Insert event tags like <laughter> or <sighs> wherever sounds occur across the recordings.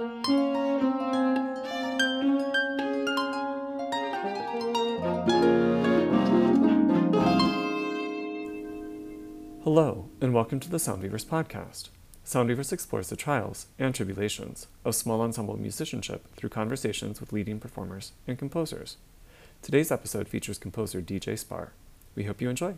Hello, and welcome to the Soundweavers podcast. Soundweavers explores the trials and tribulations of small ensemble musicianship through conversations with leading performers and composers. Today's episode features composer DJ Sparr. We hope you enjoy.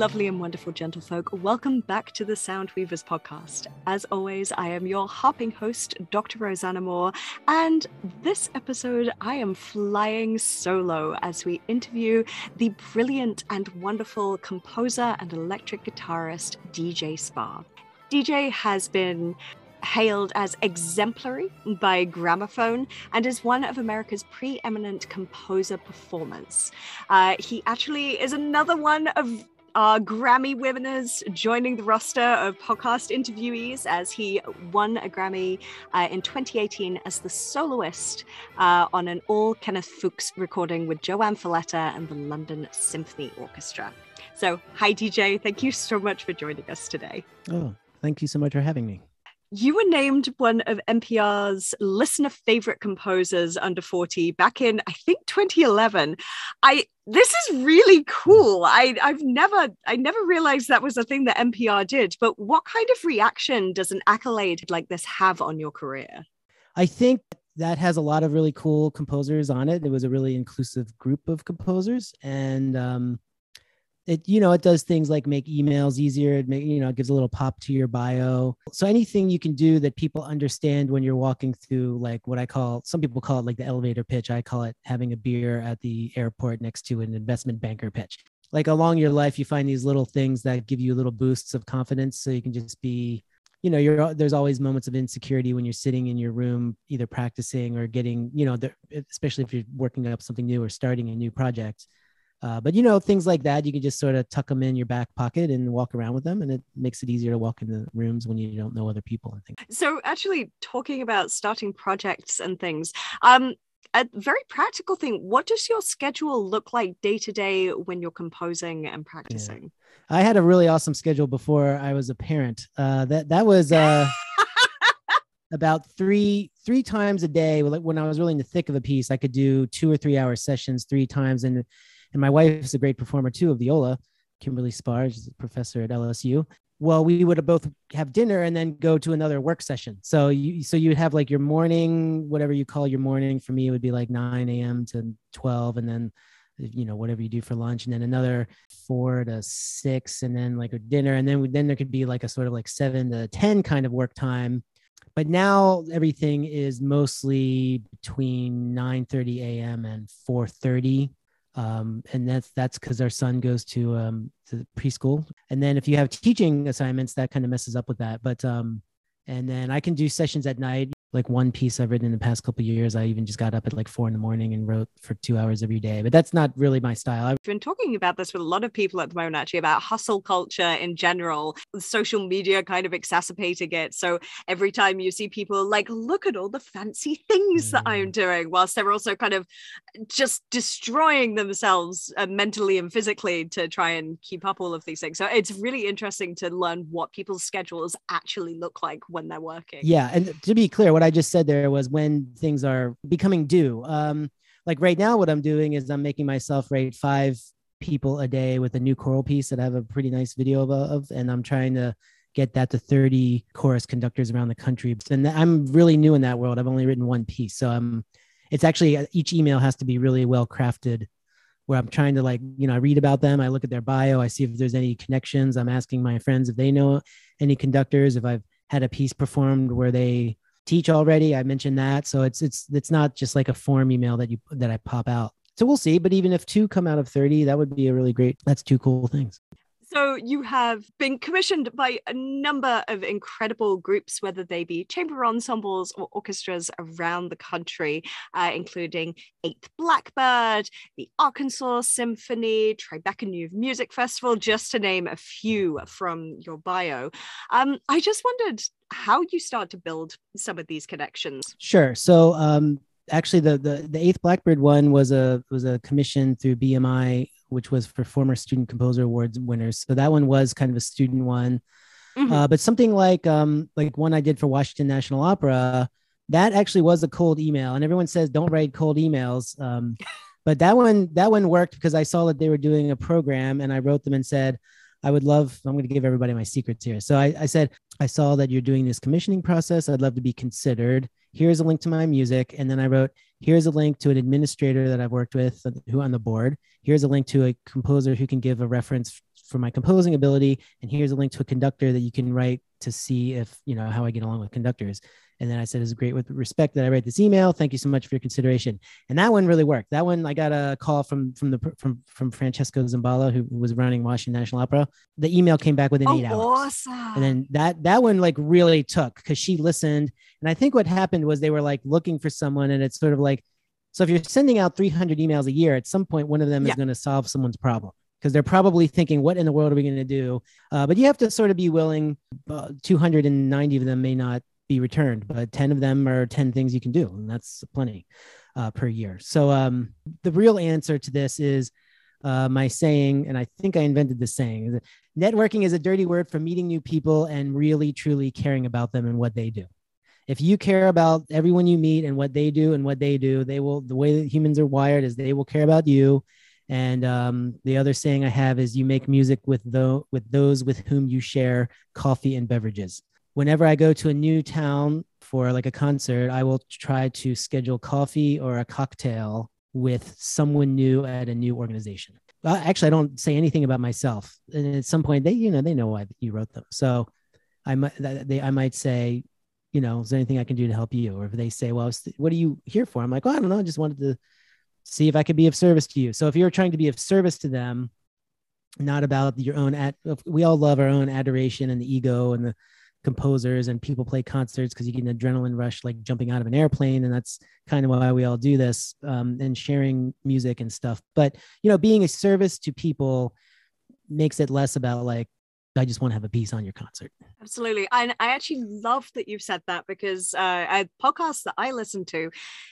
Lovely and wonderful gentlefolk, welcome back to the Sound Weavers podcast. As always, I am your harping host, Dr. Rosanna Moore, and this episode I am flying solo as we interview the brilliant and wonderful composer and electric guitarist DJ Sparr. DJ has been hailed as exemplary by Gramophone and is one of America's preeminent composer performers. Uh, he actually is another one of our Grammy winners joining the roster of podcast interviewees as he won a Grammy uh, in 2018 as the soloist uh, on an all Kenneth Fuchs recording with JoAnn Falletta and the London Symphony Orchestra. So, hi, DJ. Thank you so much for joining us today. Oh, thank you so much for having me you were named one of NPR's listener favorite composers under 40 back in I think 2011. I this is really cool. I I've never I never realized that was a thing that NPR did. But what kind of reaction does an accolade like this have on your career? I think that has a lot of really cool composers on it. It was a really inclusive group of composers and um it you know it does things like make emails easier it make you know it gives a little pop to your bio. So anything you can do that people understand when you're walking through like what i call some people call it like the elevator pitch i call it having a beer at the airport next to an investment banker pitch. Like along your life you find these little things that give you little boosts of confidence so you can just be you know you're there's always moments of insecurity when you're sitting in your room either practicing or getting you know especially if you're working up something new or starting a new project uh, but you know things like that, you can just sort of tuck them in your back pocket and walk around with them, and it makes it easier to walk into rooms when you don't know other people and things. So, actually, talking about starting projects and things, um, a very practical thing. What does your schedule look like day to day when you're composing and practicing? Yeah. I had a really awesome schedule before I was a parent. Uh, that that was. Uh, <laughs> about three three times a day when i was really in the thick of a piece i could do two or three hour sessions three times and and my wife is a great performer too of viola, Kimberly Sparr, she's a professor at LSU. Well, we would both have dinner and then go to another work session. So you so you'd have like your morning, whatever you call your morning. For me, it would be like 9 a.m. to 12, and then you know whatever you do for lunch and then another four to six and then like a dinner and then then there could be like a sort of like seven to ten kind of work time but now everything is mostly between 9 30 a.m and 4 30 um, and that's that's because our son goes to um, to preschool. And then if you have teaching assignments, that kind of messes up with that. But um, and then I can do sessions at night like one piece I've written in the past couple years. I even just got up at like four in the morning and wrote for two hours every day. But that's not really my style. I've been talking about this with a lot of people at the moment, actually, about hustle culture in general, social media kind of exacerbating it. So every time you see people like, look at all the fancy things mm. that I'm mm. doing, whilst they're also kind of just destroying themselves uh, mentally and physically to try and keep up all of these things. So it's really interesting to learn what people's schedules actually look like when they're working. Yeah. And to be clear, what I just said there was when things are becoming due. Um, like right now, what I'm doing is I'm making myself rate five people a day with a new choral piece that I have a pretty nice video of, and I'm trying to get that to 30 chorus conductors around the country. And I'm really new in that world. I've only written one piece. So I'm, it's actually uh, each email has to be really well crafted where I'm trying to like, you know, I read about them, I look at their bio, I see if there's any connections. I'm asking my friends if they know any conductors, if I've had a piece performed where they teach already. I mentioned that. So it's it's it's not just like a form email that you that I pop out. So we'll see. But even if two come out of 30, that would be a really great, that's two cool things. So you have been commissioned by a number of incredible groups, whether they be chamber ensembles or orchestras around the country, uh, including Eighth Blackbird, the Arkansas Symphony, Tribeca New Music Festival, just to name a few from your bio. Um, I just wondered how you start to build some of these connections. Sure. So um, actually the, the the eighth blackbird one was a was a commission through bmi which was for former student composer awards winners. So that one was kind of a student one. Mm-hmm. Uh, but something like um, like one I did for Washington National Opera, that actually was a cold email, and everyone says don't write cold emails. Um, <laughs> but that one that one worked because I saw that they were doing a program, and I wrote them and said, I would love. I'm going to give everybody my secrets here. So I, I said I saw that you're doing this commissioning process. I'd love to be considered. Here's a link to my music, and then I wrote here's a link to an administrator that I've worked with who on the board. Here's a link to a composer who can give a reference for my composing ability. And here's a link to a conductor that you can write to see if, you know, how I get along with conductors. And then I said, it's great with respect that I write this email. Thank you so much for your consideration. And that one really worked. That one, I got a call from, from the, from, from Francesca Zambello, who was running Washington National Opera. The email came back within oh, eight hours. Awesome. And then that, that one like really took because she listened. And I think what happened was they were like looking for someone and it's sort of like, so if you're sending out 300 emails a year, at some point, one of them yeah. is going to solve someone's problem because they're probably thinking, what in the world are we going to do? Uh, but you have to sort of be willing. Uh, 290 of them may not be returned, but 10 of them are 10 things you can do. And that's plenty uh, per year. So um, the real answer to this is uh, my saying, and I think I invented this saying networking is a dirty word for meeting new people and really, truly caring about them and what they do if you care about everyone you meet and what they do and what they do, they will, the way that humans are wired is they will care about you. And um, the other saying I have is you make music with, the, with those with whom you share coffee and beverages. Whenever I go to a new town for like a concert, I will try to schedule coffee or a cocktail with someone new at a new organization. Well, actually, I don't say anything about myself. And at some point, they, you know, they know why you wrote them. So I might, they, I might say, you know, is there anything I can do to help you? Or if they say, well, what are you here for? I'm like, oh, I don't know. I just wanted to see if I could be of service to you. So if you're trying to be of service to them, not about your own, at we all love our own adoration and the ego and the composers and people play concerts because you get an adrenaline rush like jumping out of an airplane and that's kind of why we all do this um, and sharing music and stuff but you know being a service to people makes it less about like I just want to have a piece on your concert. Absolutely. And I actually love that you've said that because uh, a podcast that I listen to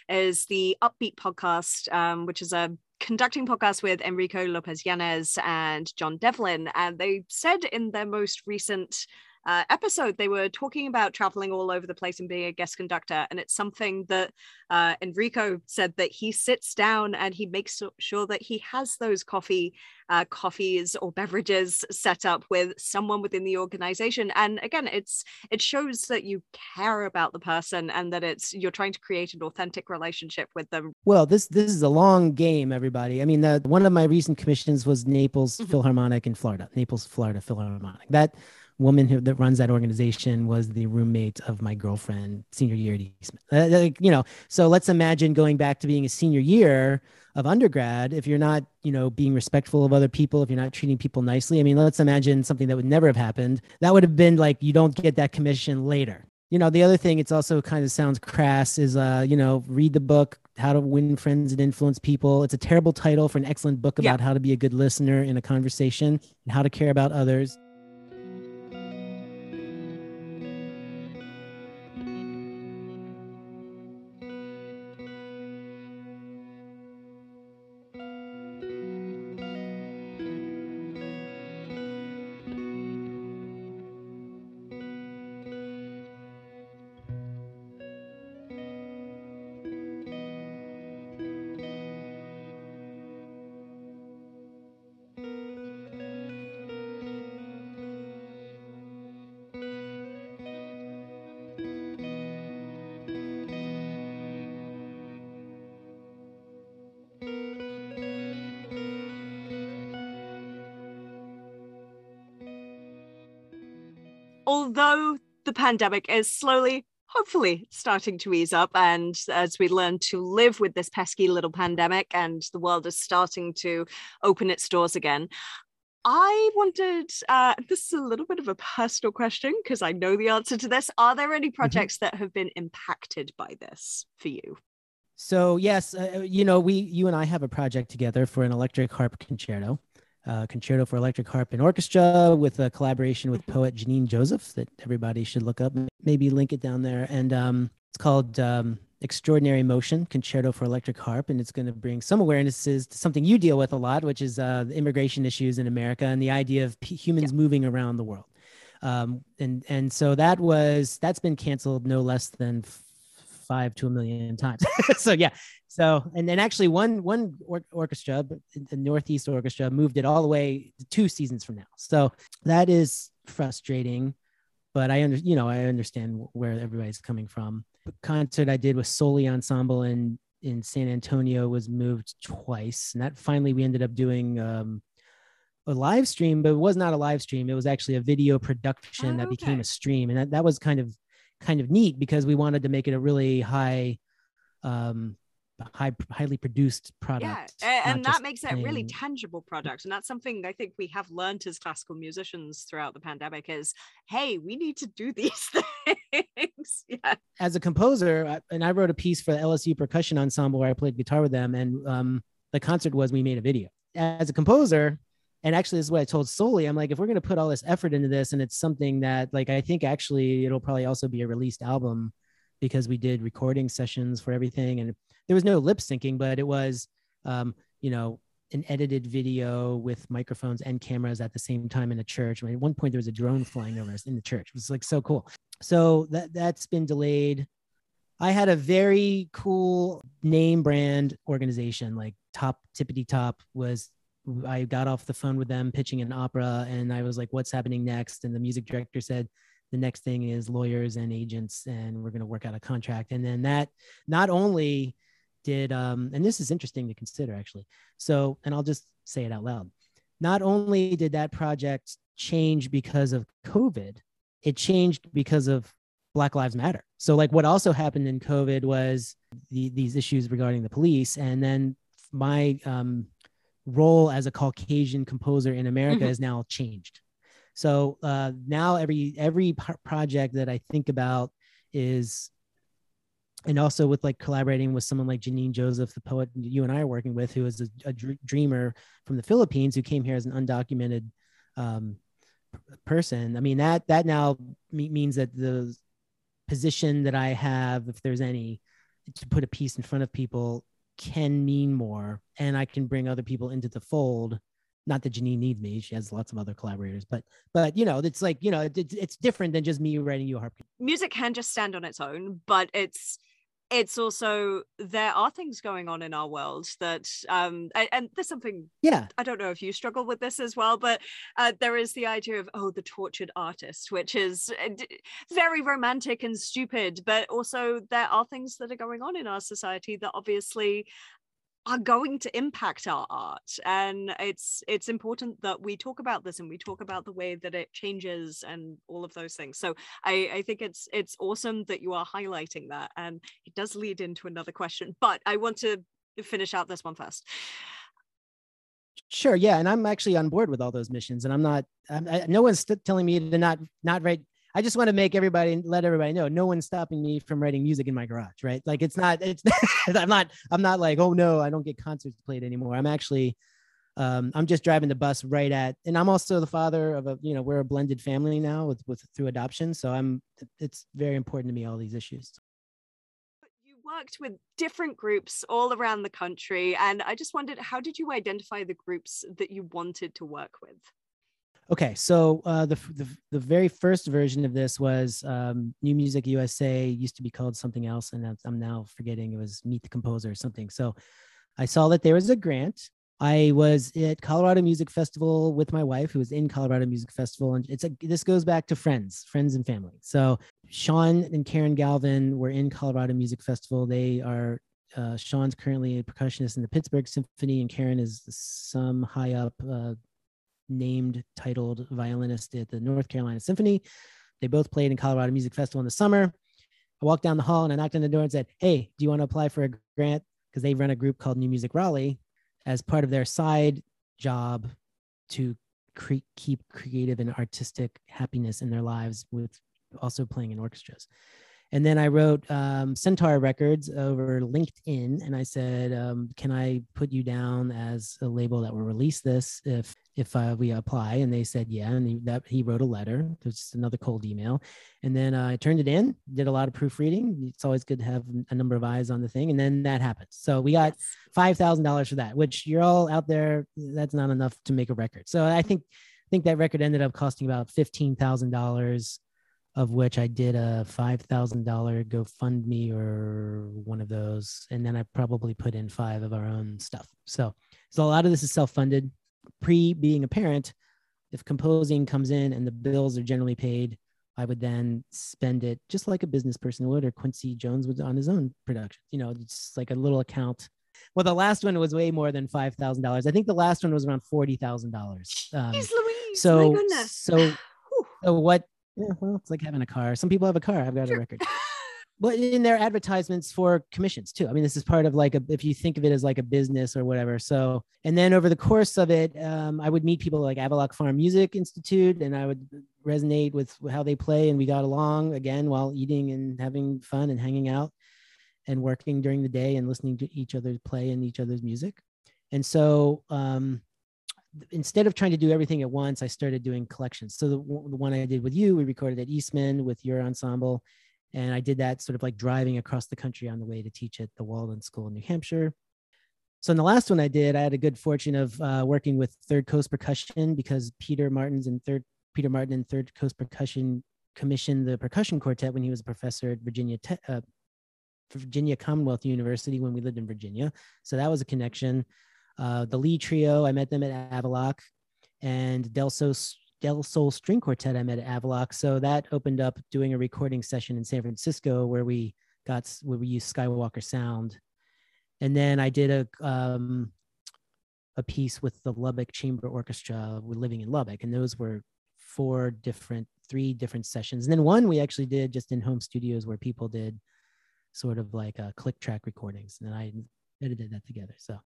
is the Upbeat podcast, um, which is a conducting podcast with Enrico Lopez Yanez and John Devlin. And they said in their most recent uh, episode, they were talking about traveling all over the place and being a guest conductor. And it's something that uh, Enrico said that he sits down and he makes sure that he has those coffee, uh, coffees or beverages set up with someone within the organization. And again, it's it shows that you care about the person and that it's you're trying to create an authentic relationship with them. Well, this this is a long game, everybody. I mean, the, one of my recent commissions was Naples mm-hmm. Philharmonic in Florida, Naples, Florida Philharmonic. That woman who that runs that organization was the roommate of my girlfriend senior year at Eastman. Uh, like, you know, so let's imagine going back to being a senior year of undergrad. If you're not, you know, being respectful of other people, if you're not treating people nicely, I mean, let's imagine something that would never have happened. That would have been like you don't get that commission later. You know, the other thing, it's also kind of sounds crass, is uh, you know, read the book how to win friends and influence people. It's a terrible title for an excellent book about yeah. how to be a good listener in a conversation and how to care about others. Although the pandemic is slowly hopefully starting to ease up and as we learn to live with this pesky little pandemic and the world is starting to open its doors again I wanted, uh, <laughs> this is a little bit of a personal question because I know the answer to this. Are there any mm-hmm. projects mm-hmm. that have been impacted by this for you? So, yes, uh, uh, you know, we, you and I have a project together for an electric harp concerto, uh, concerto for electric harp and orchestra with a collaboration with poet Janine Joseph that everybody should look up, maybe link it down there. And um, it's called um, Extraordinary Motion Concerto for Electric Harp, and it's going to bring some awarenesses to something you deal with a lot, which is uh, immigration issues in America and the idea of p- humans yeah. moving around the world. Um, and and so that was that's been canceled no less than five to a million times. <laughs> so yeah, so and then actually one one or- orchestra, the Northeast Orchestra, moved it all the way two seasons from now. So that is frustrating, but I under you know I understand where everybody's coming from The concert I did with Soli Ensemble in in San Antonio was moved twice, and that finally we ended up doing um, a live stream, but it was not a live stream. It was actually a video production oh, that became a stream, and that, that was kind of kind of neat because we wanted to make it a really high um, high highly produced product yeah and that makes it a really tangible product and that's something i think we have learned as classical musicians throughout the pandemic is hey we need to do <laughs> these things. <laughs> Yeah. As a composer and i wrote a piece for the lsu percussion ensemble where i played guitar with them and um, the concert was we made a video. As a composer and actually this is what i told Soli i'm like if we're going to put all this effort into this and it's something that like i think actually it'll probably also be a released album because we did recording sessions for everything and there was no lip syncing, but it was, um, you know, an edited video with microphones and cameras at the same time in a church. I mean, at one point there was a drone flying over us in the church. It was like so cool. So that that's been delayed. I had a very cool name brand organization, like Top Tippity Top was I got off the phone with them pitching an opera and I was like, what's happening next? And the music director said, the next thing is lawyers and agents and we're going to work out a contract. And then that not only did um, and this is interesting to consider actually so and i'll just say it out loud not only did that project change because of covid it changed because of black lives matter so like what also happened in covid was the, these issues regarding the police and then my um, role as a caucasian composer in america mm-hmm. is now changed so uh, now every every project that i think about is and also with like collaborating with someone like Janine Joseph, the poet you and I are working with, who is a, a dreamer from the Philippines who came here as an undocumented um, person. I mean that that now means that the position that I have, if there's any, to put a piece in front of people can mean more, and I can bring other people into the fold. Not that Janine needs me; she has lots of other collaborators, but but you know, it's like you know, it, it's different than just me writing you a harp. Music can just stand on its own, but it's it's also there are things going on in our world that um and, and, there's something yeah. I don't know if you struggle with this as well but uh, there is the idea of oh the tortured artist which is uh, very romantic and stupid but also there are things that are going on in our society that obviously are going to impact our art and it's it's important that we talk about this and we talk about the way that it changes and all of those things. So i i think it's it's awesome that you are highlighting that and it does lead into another question but i want to finish out this one first. Sure yeah and i'm actually on board with all those missions and i'm not I'm, I, no one's telling me to not not write I just want to make everybody let everybody know no one's stopping me from writing music in my garage, right? Like it's not it's <laughs> I'm not I'm not like, oh no, I don't get concerts played anymore. I'm actually um, I'm just driving the bus right at and I'm also the father of a, you know, we're a blended family now with with through adoption. So I'm it's very important to me all these issues You worked with different groups all around the country and i just wondered how did you identify the groups that you wanted to work with Okay, so uh, the, the, the very first version of this was um, New Music USA used to be called something else, and I'm now forgetting it was Meet the Composer or something. So I saw that there was a grant. I was at Colorado Music Festival with my wife, who was in Colorado Music Festival, and it's a this goes back to friends, friends and family. So Sean and Karen Galvin were in Colorado Music Festival. They are uh, Sean's currently a percussionist in the Pittsburgh Symphony, and Karen is some high up uh, named titled violinist at the North Carolina Symphony. they both played in Colorado Music Festival in the summer. I walked down the hall and I knocked on the door and said, Hey, do you want to apply for a grant? Because they run a group called New Music Raleigh as part of their side job to cre- keep creative and artistic happiness in their lives with also playing in orchestras. And then I wrote um, Centaur Records over LinkedIn, and I said, um, "Can I put you down as a label that will release this if if uh, we apply?" And they said, "Yeah." And he, that he wrote a letter. There's another cold email, and then uh, I turned it in. Did a lot of proofreading. It's always good to have a number of eyes on the thing, and then that happens So we got five thousand dollars for that, which you're all out there. That's not enough to make a record. So I think I think that record ended up costing about fifteen thousand dollars of which I did a five thousand dollar GoFundMe or one of those, and then I probably put in five of our own stuff. So, so a lot of this is self funded. Pre being a parent, if composing comes in and the bills are generally paid, I would then spend it just like a business person would, or Quincy Jones would on his own production. You know, it's like a little account. Well, the last one was way more than five thousand dollars. I think the last one was around forty thousand um, dollars. So, so, <sighs> so what yeah, well, it's like having a car. Some people have a car. I've got sure. a record. <laughs> but in their advertisements for commissions too. I mean, this is part of like a, if you think of it as like a business or whatever. So, and then over the course of it, um, I would meet people like Avaloch Farm Music Institute and I would resonate with how they play. And we got along again while eating and having fun and hanging out and working during the day and listening to each other play and each other's music. And so, um, instead of trying to do everything at once, I started doing collections. So the, the one I did with you, we recorded at Eastman with your ensemble. And I did that sort of like driving across the country on the way to teach at the Walden School in New Hampshire. So in the last one I did, I had a good fortune of uh, working with Third Coast Percussion because Peter Martins and Third Peter Martin and Third Coast Percussion commissioned the percussion quartet when he was a professor at Virginia Te- uh, Virginia Commonwealth University when we lived in Virginia. So that was a connection. Uh, the Lee Trio, I met them at Avaloch, and Del Sol, Del Sol String Quartet, I met at Avaloch. So that opened up doing a recording session in San Francisco where we got where we used Skywalker Sound, and then I did a um, a piece with the Lubbock Chamber Orchestra. We're living in Lubbock, and those were four different, three different sessions, and then one we actually did just in home studios where people did sort of like a uh, click track recordings, and I edited that together. So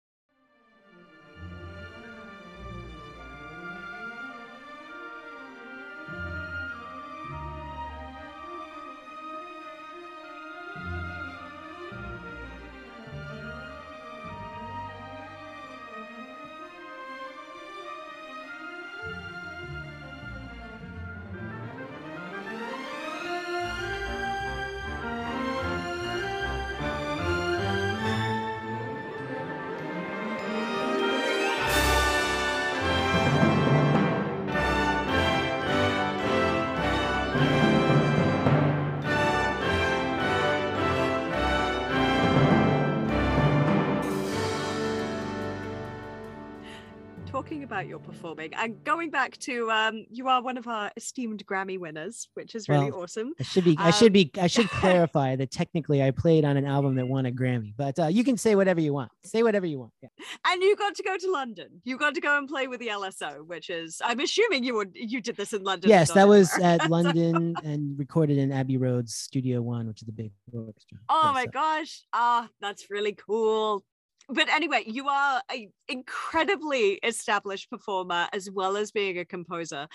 about your performing and going back to um, you are one of our esteemed Grammy winners, which is really well, awesome. I should be, um, I should be, I should <laughs> clarify that technically I played on an album that won a Grammy, but uh, you can say whatever you want. Say whatever you want. Yeah. And you got to go to London. You got to go and play with the LSO, which is I'm assuming you would you did this in London. Yes, that was at <laughs> London and recorded in Abbey Road's Studio One, which is the big orchestra. Oh my so. gosh. Ah, that's really cool but anyway, you are an incredibly established performer as well as being a composer.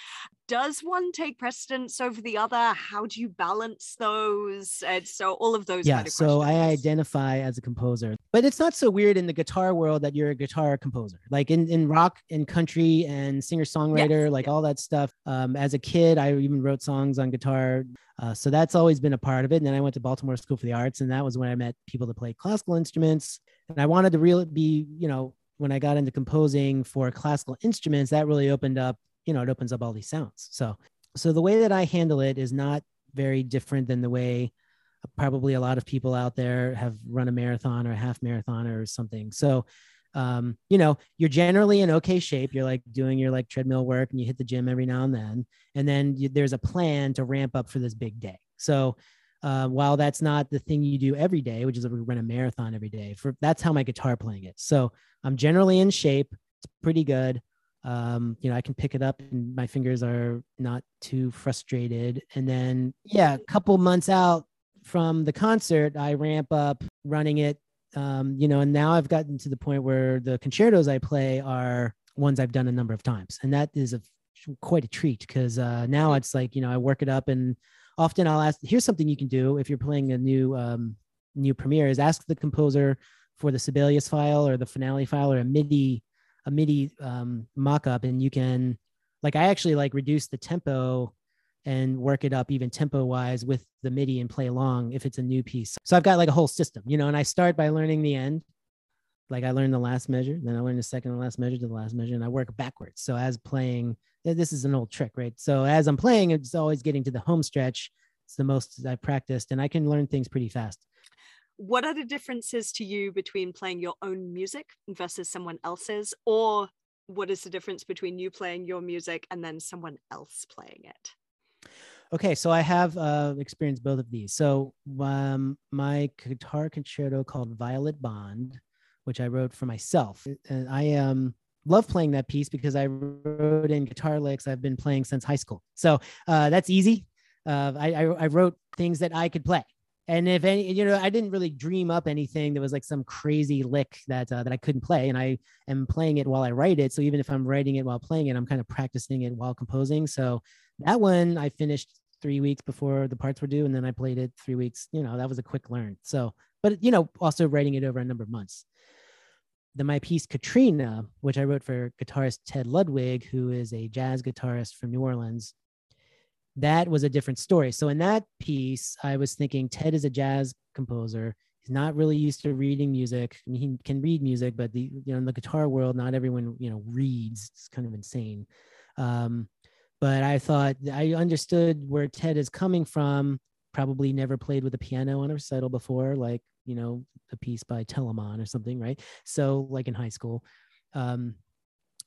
Does one take precedence over the other? How do you balance those? And so all of those. Yeah. Kind of so I identify as a composer, but it's not so weird in the guitar world that you're a guitar composer. Like in, in rock and country and singer songwriter, yes. like all that stuff. Um, as a kid, I even wrote songs on guitar. Uh, so that's always been a part of it. And then I went to Baltimore School for the Arts, and that was when I met people that play classical instruments and I wanted to really be, you know, when I got into composing for classical instruments, that really opened up, you know, it opens up all these sounds. So, so the way that I handle it is not very different than the way probably a lot of people out there have run a marathon or a half marathon or something. So, um, you know, you're generally in okay shape. You're like doing your like treadmill work and you hit the gym every now and then. And then you, there's a plan to ramp up for this big day. So uh, while that's not the thing you do every day, which is run a marathon every day, for that's how my guitar playing is. So I'm generally in shape. It's pretty good. um, you know, I can pick it up and my fingers are not too frustrated. And then, yeah, a couple months out from the concert, I ramp up running it. Um, you know, and now I've gotten to the point where the concertos I play are ones I've done a number of times, and that is a quite a treat because uh, now it's like you know I work it up, and often I'll ask, here's something you can do if you're playing a new um, new premiere is ask the composer for the Sibelius file or the finale file or a MIDI a MIDI um, mock-up and you can like I actually like reduce the tempo and work it up even tempo wise with the MIDI and play along if it's a new piece. So I've got like a whole system, you know, and I start by learning the end. Like I learned the last measure, then I learned the second and last measure to the last measure, and I work backwards. So as playing, this is an old trick, right? So as I'm playing, it's always getting to the home stretch. It's the most I've practiced, and I can learn things pretty fast what are the differences to you between playing your own music versus someone else's or what is the difference between you playing your music and then someone else playing it okay so i have uh, experienced both of these. So um, my guitar concerto called violet bond which i wrote for myself and i um love playing that piece because i wrote in guitar licks i've been playing since high school. So uh, that's easy. Uh, I, I, I wrote things that i could play. And if any you know i didn't really dream up anything that was like some crazy lick that uh, that i couldn't play and i am playing it while i write it. So even if i'm writing it while playing it i'm kind of practicing it while composing. So that one i finished three weeks before the parts were due and then i played it three weeks you know that was a quick learn so but you know also writing it over a number of months then my piece katrina which i wrote for guitarist ted ludwig who is a jazz guitarist from new orleans that was a different story. So in that piece, I was thinking Ted is a jazz composer. He's not really used to reading music. I mean, he can read music, but the you know in the guitar world, not everyone you know reads. It's kind of insane. Um, but I thought I understood where Ted is coming from. Probably never played with a piano on a recital before, like you know a piece by Telemann or something, right? So like in high school. Um,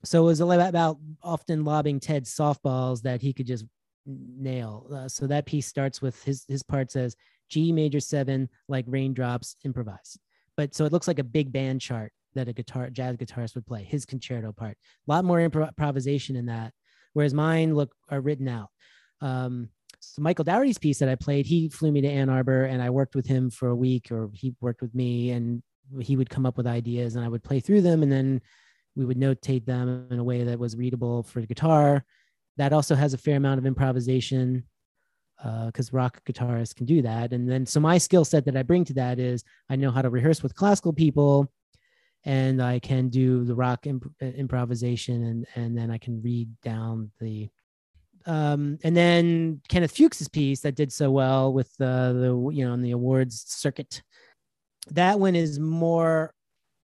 so it was a lot about often lobbing Ted softballs that he could just nail. Uh, so that piece starts with his his part says G major seven, like raindrops, improvise. But so it looks like a big band chart that a guitar jazz guitarist would play. His concerto part, a lot more improv- improvisation in that, whereas mine look are written out. Um, so Michael Daugherty's piece that I played, he flew me to Ann Arbor and I worked with him for a week, or he worked with me, and he would come up with ideas and I would play through them, and then we would notate them in a way that was readable for guitar that also has a fair amount of improvisation because uh, rock guitarists can do that. And then, so my skill set that I bring to that is I know how to rehearse with classical people, and I can do the rock imp- uh, improvisation, and and then I can read down the. Um, and then Kenneth Fuchs's piece that did so well with uh, the you know on the awards circuit. That one is more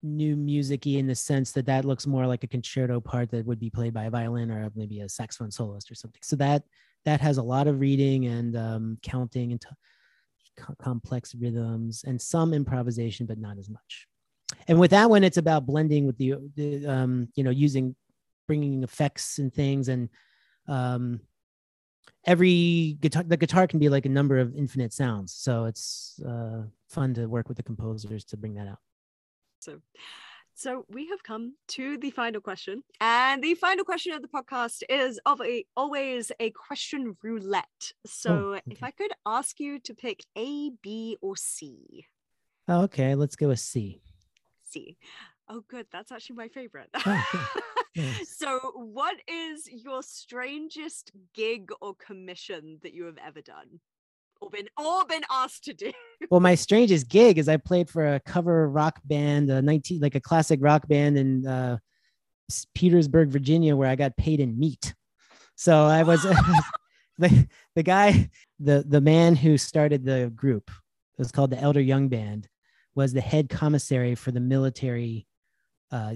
new musicy in the sense that that looks more like a concerto part that would be played by a violin or maybe a saxophone soloist or something. So that that has a lot of reading and um, counting and co- complex rhythms and some improvisation, but not as much. And with that one, it's about blending with the, the um, you know using bringing effects and things and um, every guitar the guitar can be like a number of infinite sounds so it's uh, fun to work with the composers to bring that out so, so we have come to the final question, and the final question of the podcast is of a always a question roulette. So, oh, okay. if I could ask you to pick A, B, or C. Oh, okay, let's go with C. Oh, good. That's actually my favorite. Oh, <laughs> yes. So, what is your strangest gig or commission that you have ever done? or been or been asked to do. well, my strangest gig is I played for a cover rock band, a 19 like a classic rock band in uh, Petersburg, Virginia, where I got paid in meat. So I was <laughs> the the guy, the the man who started the group. It was called the Elder Young Band. Was the head commissary for the military uh,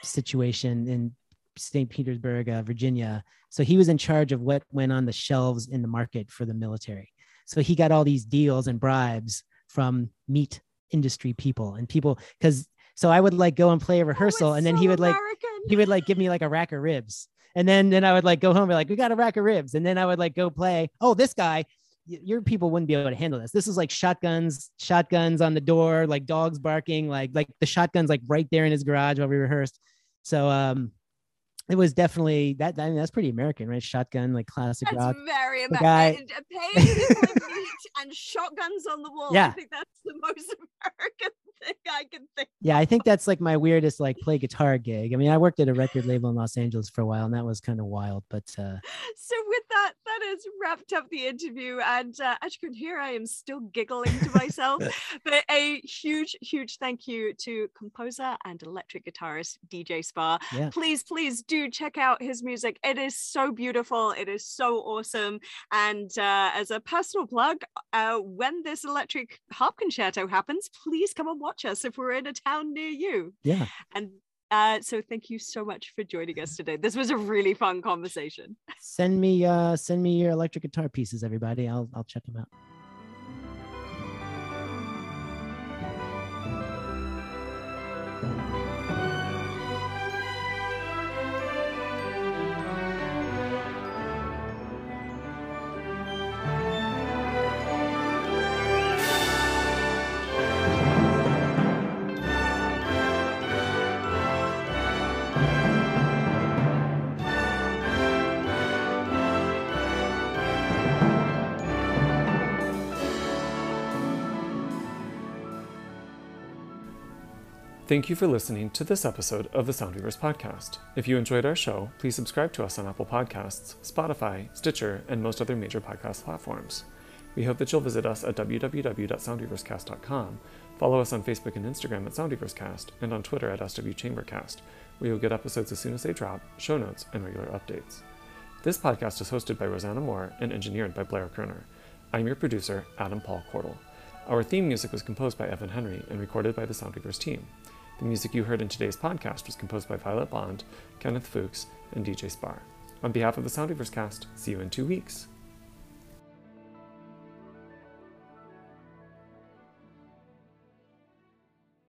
situation in St. Petersburg, uh, Virginia. So he was in charge of what went on the shelves in the market for the military. So he got all these deals and bribes from meat industry people and people because so I would like go and play a rehearsal oh, and then so he would American. like he would like give me like a rack of ribs. And then then I would like go home and be like, we got a rack of ribs. And then I would like go play. Oh, this guy, your people wouldn't be able to handle this. This is like shotguns, shotguns on the door, like dogs barking, like like the shotguns like right there in his garage while we rehearsed. So um it was definitely that. I mean, that's pretty American, right? Shotgun, like classic That's rock. very guy- American. Paying people in meat and shotguns on the wall. I Yeah. think that's the most <laughs> American <laughs> thing I can think. Yeah, I think that's like my weirdest like play guitar gig. I mean, I worked at a record label in Los Angeles for a while, and that was kind of wild. But uh, <laughs> So with that, that has wrapped up the interview, and uh, as you can hear, I am still giggling to myself. <laughs> but a huge, huge thank you to composer and electric guitarist DJ Sparr. Yeah. Please, please do check out his music. It is so beautiful. It is so awesome. And uh, as a personal plug, uh, when this electric harp concerto happens, please come and watch us if we're in a town near you. yeah, And uh, so thank you so much for joining us today. This was a really fun conversation. send me uh send me your electric guitar pieces, everybody. I'll I'll check them out. Thank you for listening to this episode of the Soundweavers podcast. If you enjoyed our show, please subscribe to us on Apple Podcasts, Spotify, Stitcher, and most other major podcast platforms. We hope that you'll visit us at www.soundweaverscast.com, follow us on Facebook and Instagram at Soundweaverscast, and on Twitter at SWChambercast, where you'll get episodes as soon as they drop, show notes, and regular updates. This podcast is hosted by Rosanna Moore and engineered by Blair Kerner. I'm your producer, Adam Paul Cordell. Our theme music was composed by Evan Henry and recorded by the Soundweavers team. The music you heard in today's podcast was composed by Violet Bond, Kenneth Fuchs, and DJ Sparr. On behalf of the Soundweavers cast, see you in two weeks.